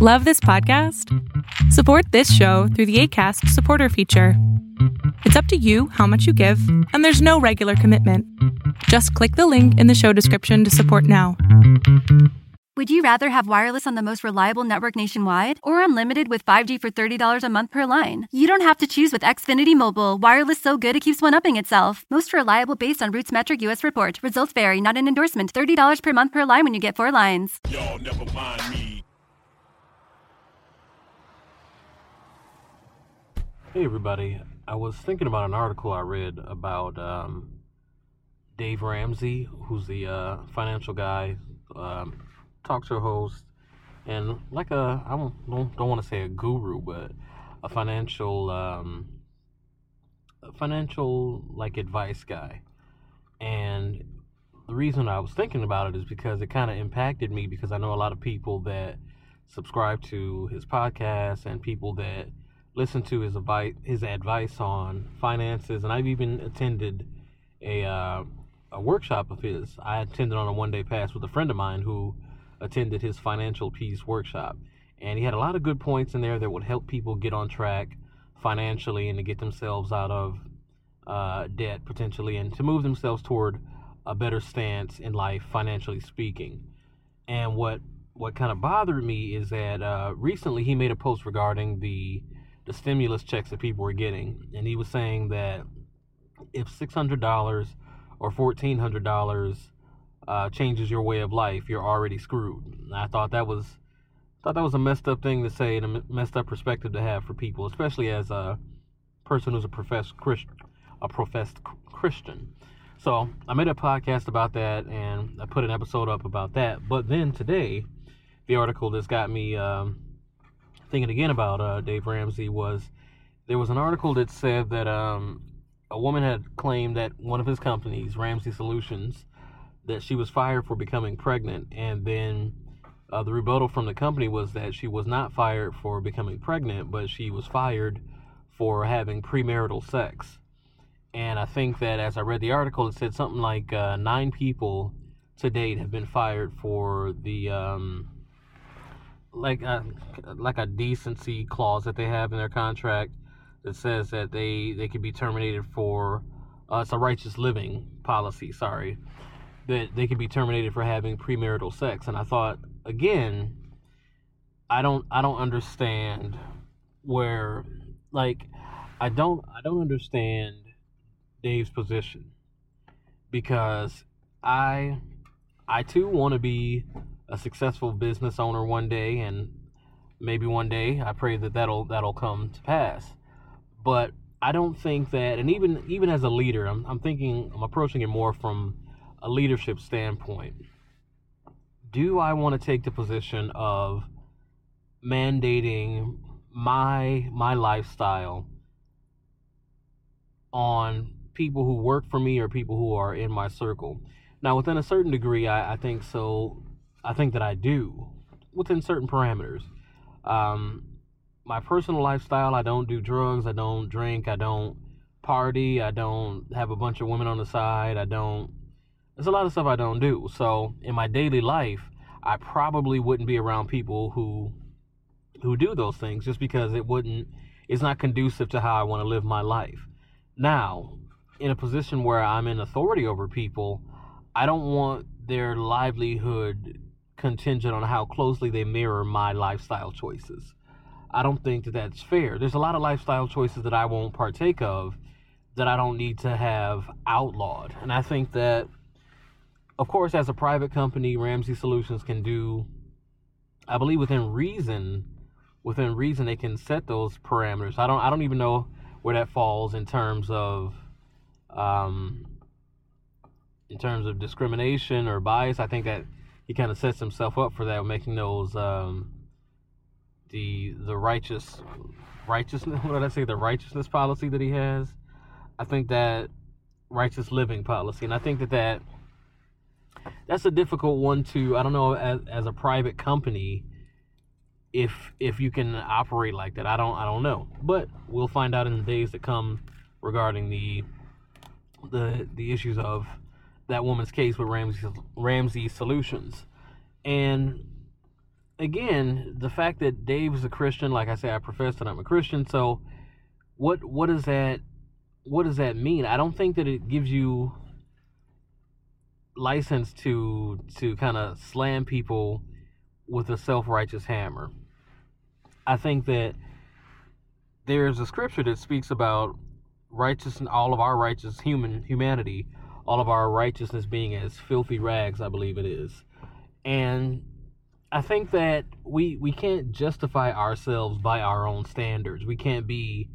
Love this podcast? Support this show through the ACAST supporter feature. It's up to you how much you give, and there's no regular commitment. Just click the link in the show description to support now. Would you rather have wireless on the most reliable network nationwide or unlimited with 5G for $30 a month per line? You don't have to choose with Xfinity Mobile. Wireless so good it keeps one upping itself. Most reliable based on RootMetrics US report. Results vary, not an endorsement. $30 per month per line when you get four lines. Y'all never mind me. Hey everybody, I was thinking about an article I read about um, Dave Ramsey, who's the uh, financial guy, um, talk show host, and like a I don't don't, want to say a guru, but a financial um, a financial like advice guy. And the reason I was thinking about it is because it kind of impacted me because I know a lot of people that subscribe to his podcast and people that listen to his advice his advice on finances and I've even attended a uh, a workshop of his. I attended on a one day pass with a friend of mine who attended his financial peace workshop. And he had a lot of good points in there that would help people get on track financially and to get themselves out of uh, debt potentially and to move themselves toward a better stance in life, financially speaking. And what what kind of bothered me is that uh, recently he made a post regarding the the stimulus checks that people were getting, and he was saying that if six hundred dollars or fourteen hundred dollars uh, changes your way of life, you're already screwed. And I thought that was thought that was a messed up thing to say and a messed up perspective to have for people, especially as a person who's a professed Christian, a professed Christian. So I made a podcast about that and I put an episode up about that. But then today, the article that's got me um, thinking again about uh, Dave Ramsey was there was an article that said that um, a woman had claimed that one of his companies, Ramsey Solutions, that she was fired for becoming pregnant, and then uh, the rebuttal from the company was that she was not fired for becoming pregnant, but she was fired for having premarital sex. And I think that as I read the article, it said something like uh, nine people to date have been fired for the um, like a, like a decency clause that they have in their contract that says that they they can be terminated for uh, it's a righteous living policy. Sorry, that they can be terminated for having premarital sex. And I thought, again, I don't I don't understand where like I don't I don't understand Dave's position because I I too want to be a successful business owner one day and maybe one day I pray that that'll that'll come to pass. But I don't think that and even even as a leader, I'm I'm thinking I'm approaching it more from a leadership standpoint, do I want to take the position of mandating my my lifestyle on people who work for me or people who are in my circle? Now, within a certain degree, I, I think so. I think that I do within certain parameters. Um, my personal lifestyle, I don't do drugs, I don't drink, I don't party, I don't have a bunch of women on the side, I don't there's a lot of stuff I don't do. So in my daily life, I probably wouldn't be around people who who do those things just because it wouldn't it's not conducive to how I want to live my life. Now, in a position where I'm in authority over people, I don't want their livelihood contingent on how closely they mirror my lifestyle choices. I don't think that that's fair. There's a lot of lifestyle choices that I won't partake of that I don't need to have outlawed. And I think that of course, as a private company, Ramsey Solutions can do, I believe, within reason, within reason, they can set those parameters. I don't, I don't even know where that falls in terms of, um, in terms of discrimination or bias. I think that he kind of sets himself up for that, making those, um, the the righteous, righteousness. What did I say? The righteousness policy that he has. I think that righteous living policy, and I think that that that's a difficult one to I don't know as as a private company if if you can operate like that. I don't I don't know. But we'll find out in the days that come regarding the the the issues of that woman's case with Ramsey Ramsey Solutions. And again, the fact that Dave is a Christian, like I say, I profess that I'm a Christian. So, what what does that what does that mean? I don't think that it gives you license to to kind of slam people with a self-righteous hammer. I think that there's a scripture that speaks about righteous and all of our righteous human humanity, all of our righteousness being as filthy rags, I believe it is. And I think that we we can't justify ourselves by our own standards. We can't be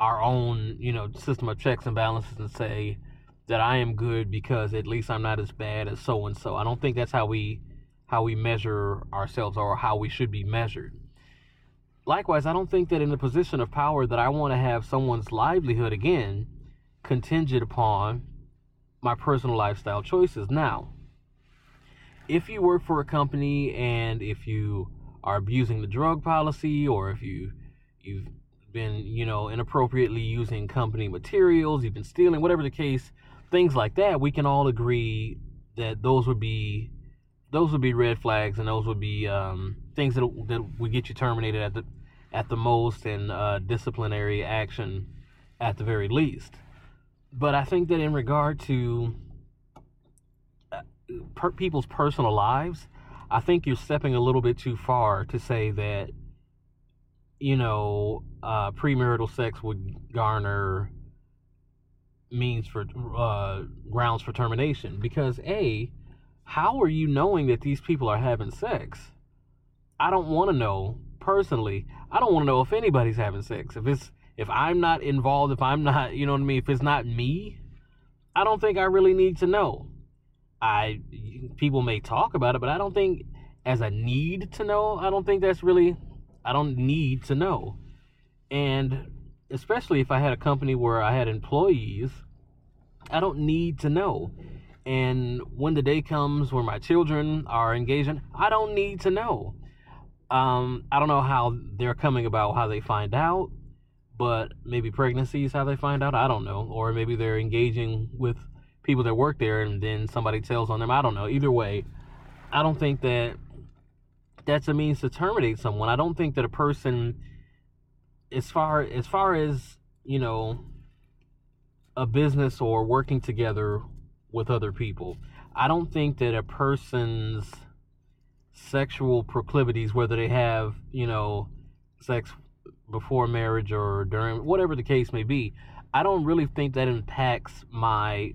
our own, you know, system of checks and balances and say that I am good because at least I'm not as bad as so and so. I don't think that's how we how we measure ourselves or how we should be measured. Likewise, I don't think that in the position of power that I want to have someone's livelihood again contingent upon my personal lifestyle choices. Now, if you work for a company and if you are abusing the drug policy or if you you've been you know inappropriately using company materials you've been stealing whatever the case things like that we can all agree that those would be those would be red flags and those would be um, things that, that would get you terminated at the at the most and uh, disciplinary action at the very least but i think that in regard to per- people's personal lives, I think you're stepping a little bit too far to say that, you know, uh, premarital sex would garner means for uh, grounds for termination. Because a, how are you knowing that these people are having sex? I don't want to know personally. I don't want to know if anybody's having sex. If it's if I'm not involved, if I'm not, you know what I mean, if it's not me, I don't think I really need to know. I people may talk about it, but I don't think as a need to know, I don't think that's really I don't need to know. And especially if I had a company where I had employees, I don't need to know. And when the day comes where my children are engaging, I don't need to know. Um, I don't know how they're coming about how they find out, but maybe pregnancy is how they find out. I don't know. Or maybe they're engaging with people that work there and then somebody tells on them. I don't know. Either way, I don't think that that's a means to terminate someone. I don't think that a person as far as far as, you know, a business or working together with other people, I don't think that a person's sexual proclivities, whether they have, you know, sex before marriage or during whatever the case may be, I don't really think that impacts my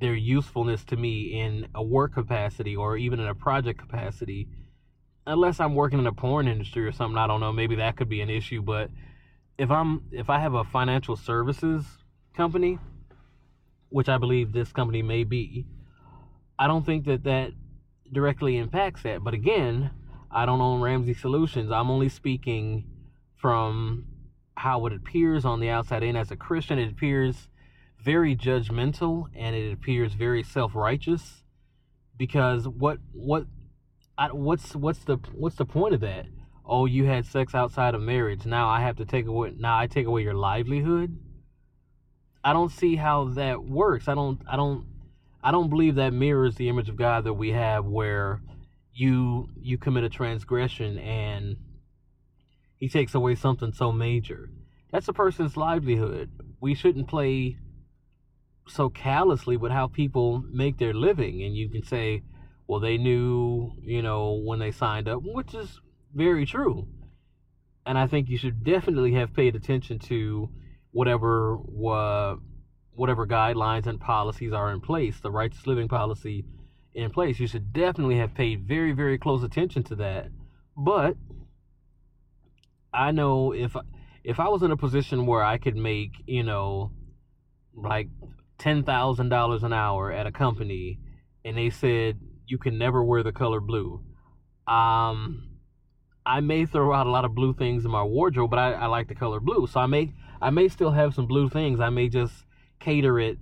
their usefulness to me in a work capacity or even in a project capacity. Unless I'm working in a porn industry or something I don't know maybe that could be an issue but if I'm if I have a financial services company which I believe this company may be I don't think that that directly impacts that. But again I don't own Ramsey Solutions. I'm only speaking from how it appears on the outside in. As a Christian it appears very judgmental and it appears very self-righteous because what what I, what's what's the what's the point of that? Oh you had sex outside of marriage. Now i have to take away now i take away your livelihood? I don't see how that works. I don't i don't i don't believe that mirrors the image of god that we have where you you commit a transgression and he takes away something so major. That's a person's livelihood. We shouldn't play so callously with how people make their living. And you can say well they knew you know when they signed up which is very true. And i think you should definitely have paid attention to whatever uh, whatever guidelines and policies are in place the righteous living policy in place. You should definitely have paid very very close attention to that. But i know if if i was in a position where i could make you know like $10,000 an hour at a company and they said you can never wear the color blue. Um, I may throw out a lot of blue things in my wardrobe, but I, I like the color blue. So I may I may still have some blue things. I may just cater it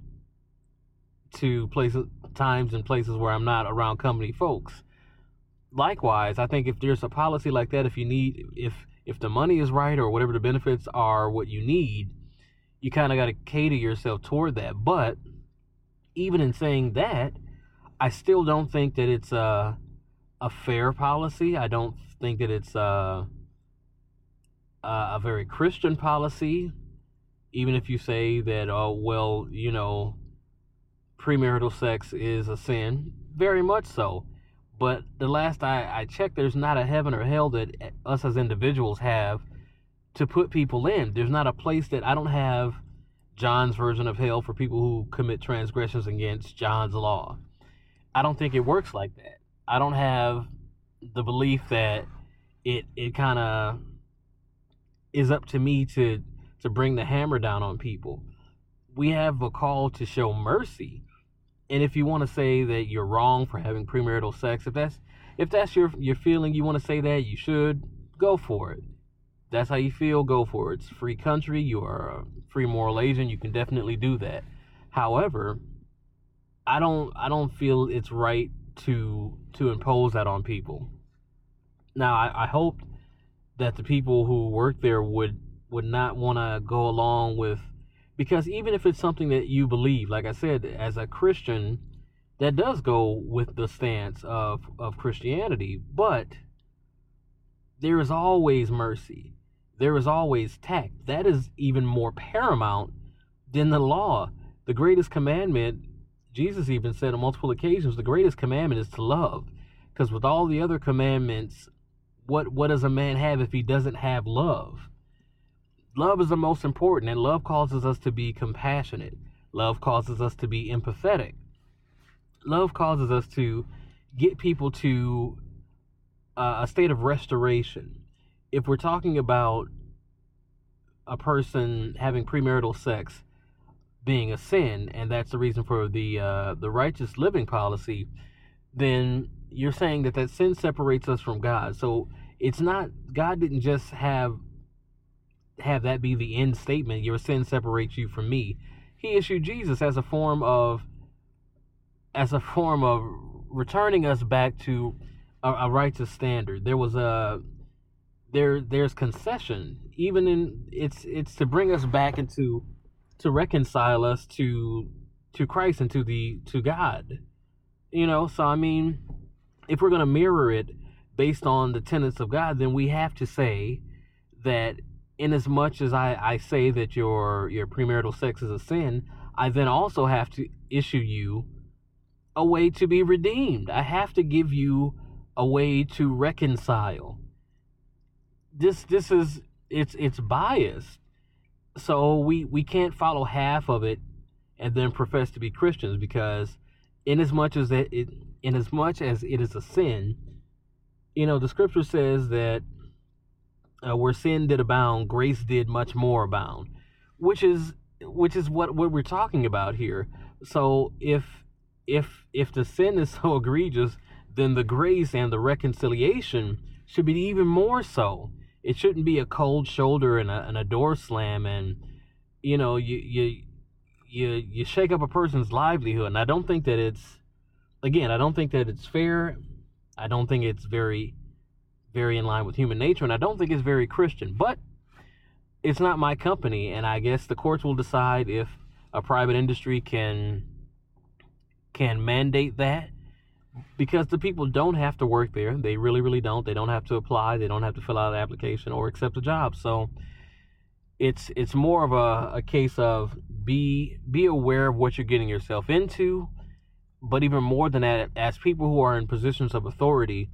to places times and places where I'm not around company folks. Likewise, I think if there's a policy like that, if you need if if the money is right or whatever the benefits are what you need, you kind of got to cater yourself toward that. But even in saying that, I still don't think that it's a a fair policy. I don't think that it's uh, a very Christian policy. Even if you say that, oh well, you know, premarital sex is a sin, very much so. But the last I, I checked, there's not a heaven or hell that eh, us as individuals have to put people in. There's not a place that I don't have John's version of hell for people who commit transgressions against John's law. I don't think it works like that. I don't have the belief that it it kind of is up to me to to bring the hammer down on people. We have a call to show mercy. And if you want to say that you're wrong for having premarital sex, if that's if that's your your feeling, you want to say that, you should go for it. That's how you feel, go for it. It's free country. You are a free moral agent. You can definitely do that. However, I don't I don't feel it's right to to impose that on people. Now I, I hope that the people who work there would would not want to go along with because even if it's something that you believe, like I said, as a Christian, that does go with the stance of, of Christianity, but there is always mercy. There is always tact. That is even more paramount than the law. The greatest commandment, Jesus even said on multiple occasions, the greatest commandment is to love. Because with all the other commandments, what what does a man have if he doesn't have love? Love is the most important, and love causes us to be compassionate. Love causes us to be empathetic. Love causes us to get people to uh, a state of restoration. If we're talking about a person having premarital sex being a sin, and that's the reason for the uh, the righteous living policy, then you're saying that that sin separates us from God. So it's not God didn't just have have that be the end statement. Your sin separates you from me. He issued Jesus as a form of as a form of returning us back to a, a righteous standard. There was a there there's concession even in it's it's to bring us back into to reconcile us to to Christ and to the to God. You know, so I mean, if we're going to mirror it based on the tenets of God, then we have to say that in as much as I, I say that your your premarital sex is a sin, I then also have to issue you a way to be redeemed. I have to give you a way to reconcile. This this is it's it's biased. So we we can't follow half of it and then profess to be Christians because in as much as it, it in as much as it is a sin, you know, the scripture says that uh, where sin did abound, grace did much more abound, which is which is what what we're talking about here. So if if if the sin is so egregious, then the grace and the reconciliation should be even more so. It shouldn't be a cold shoulder and a, and a door slam, and you know you you you you shake up a person's livelihood. And I don't think that it's again, I don't think that it's fair. I don't think it's very very in line with human nature, and I don't think it's very Christian. But it's not my company, and I guess the courts will decide if a private industry can can mandate that because the people don't have to work there. They really, really don't. They don't have to apply. They don't have to fill out an application or accept a job. So it's it's more of a, a case of be be aware of what you're getting yourself into. But even more than that, as people who are in positions of authority,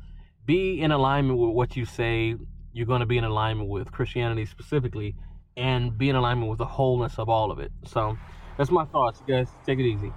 be in alignment with what you say you're going to be in alignment with Christianity specifically and be in alignment with the wholeness of all of it. So that's my thoughts. Guys take it easy.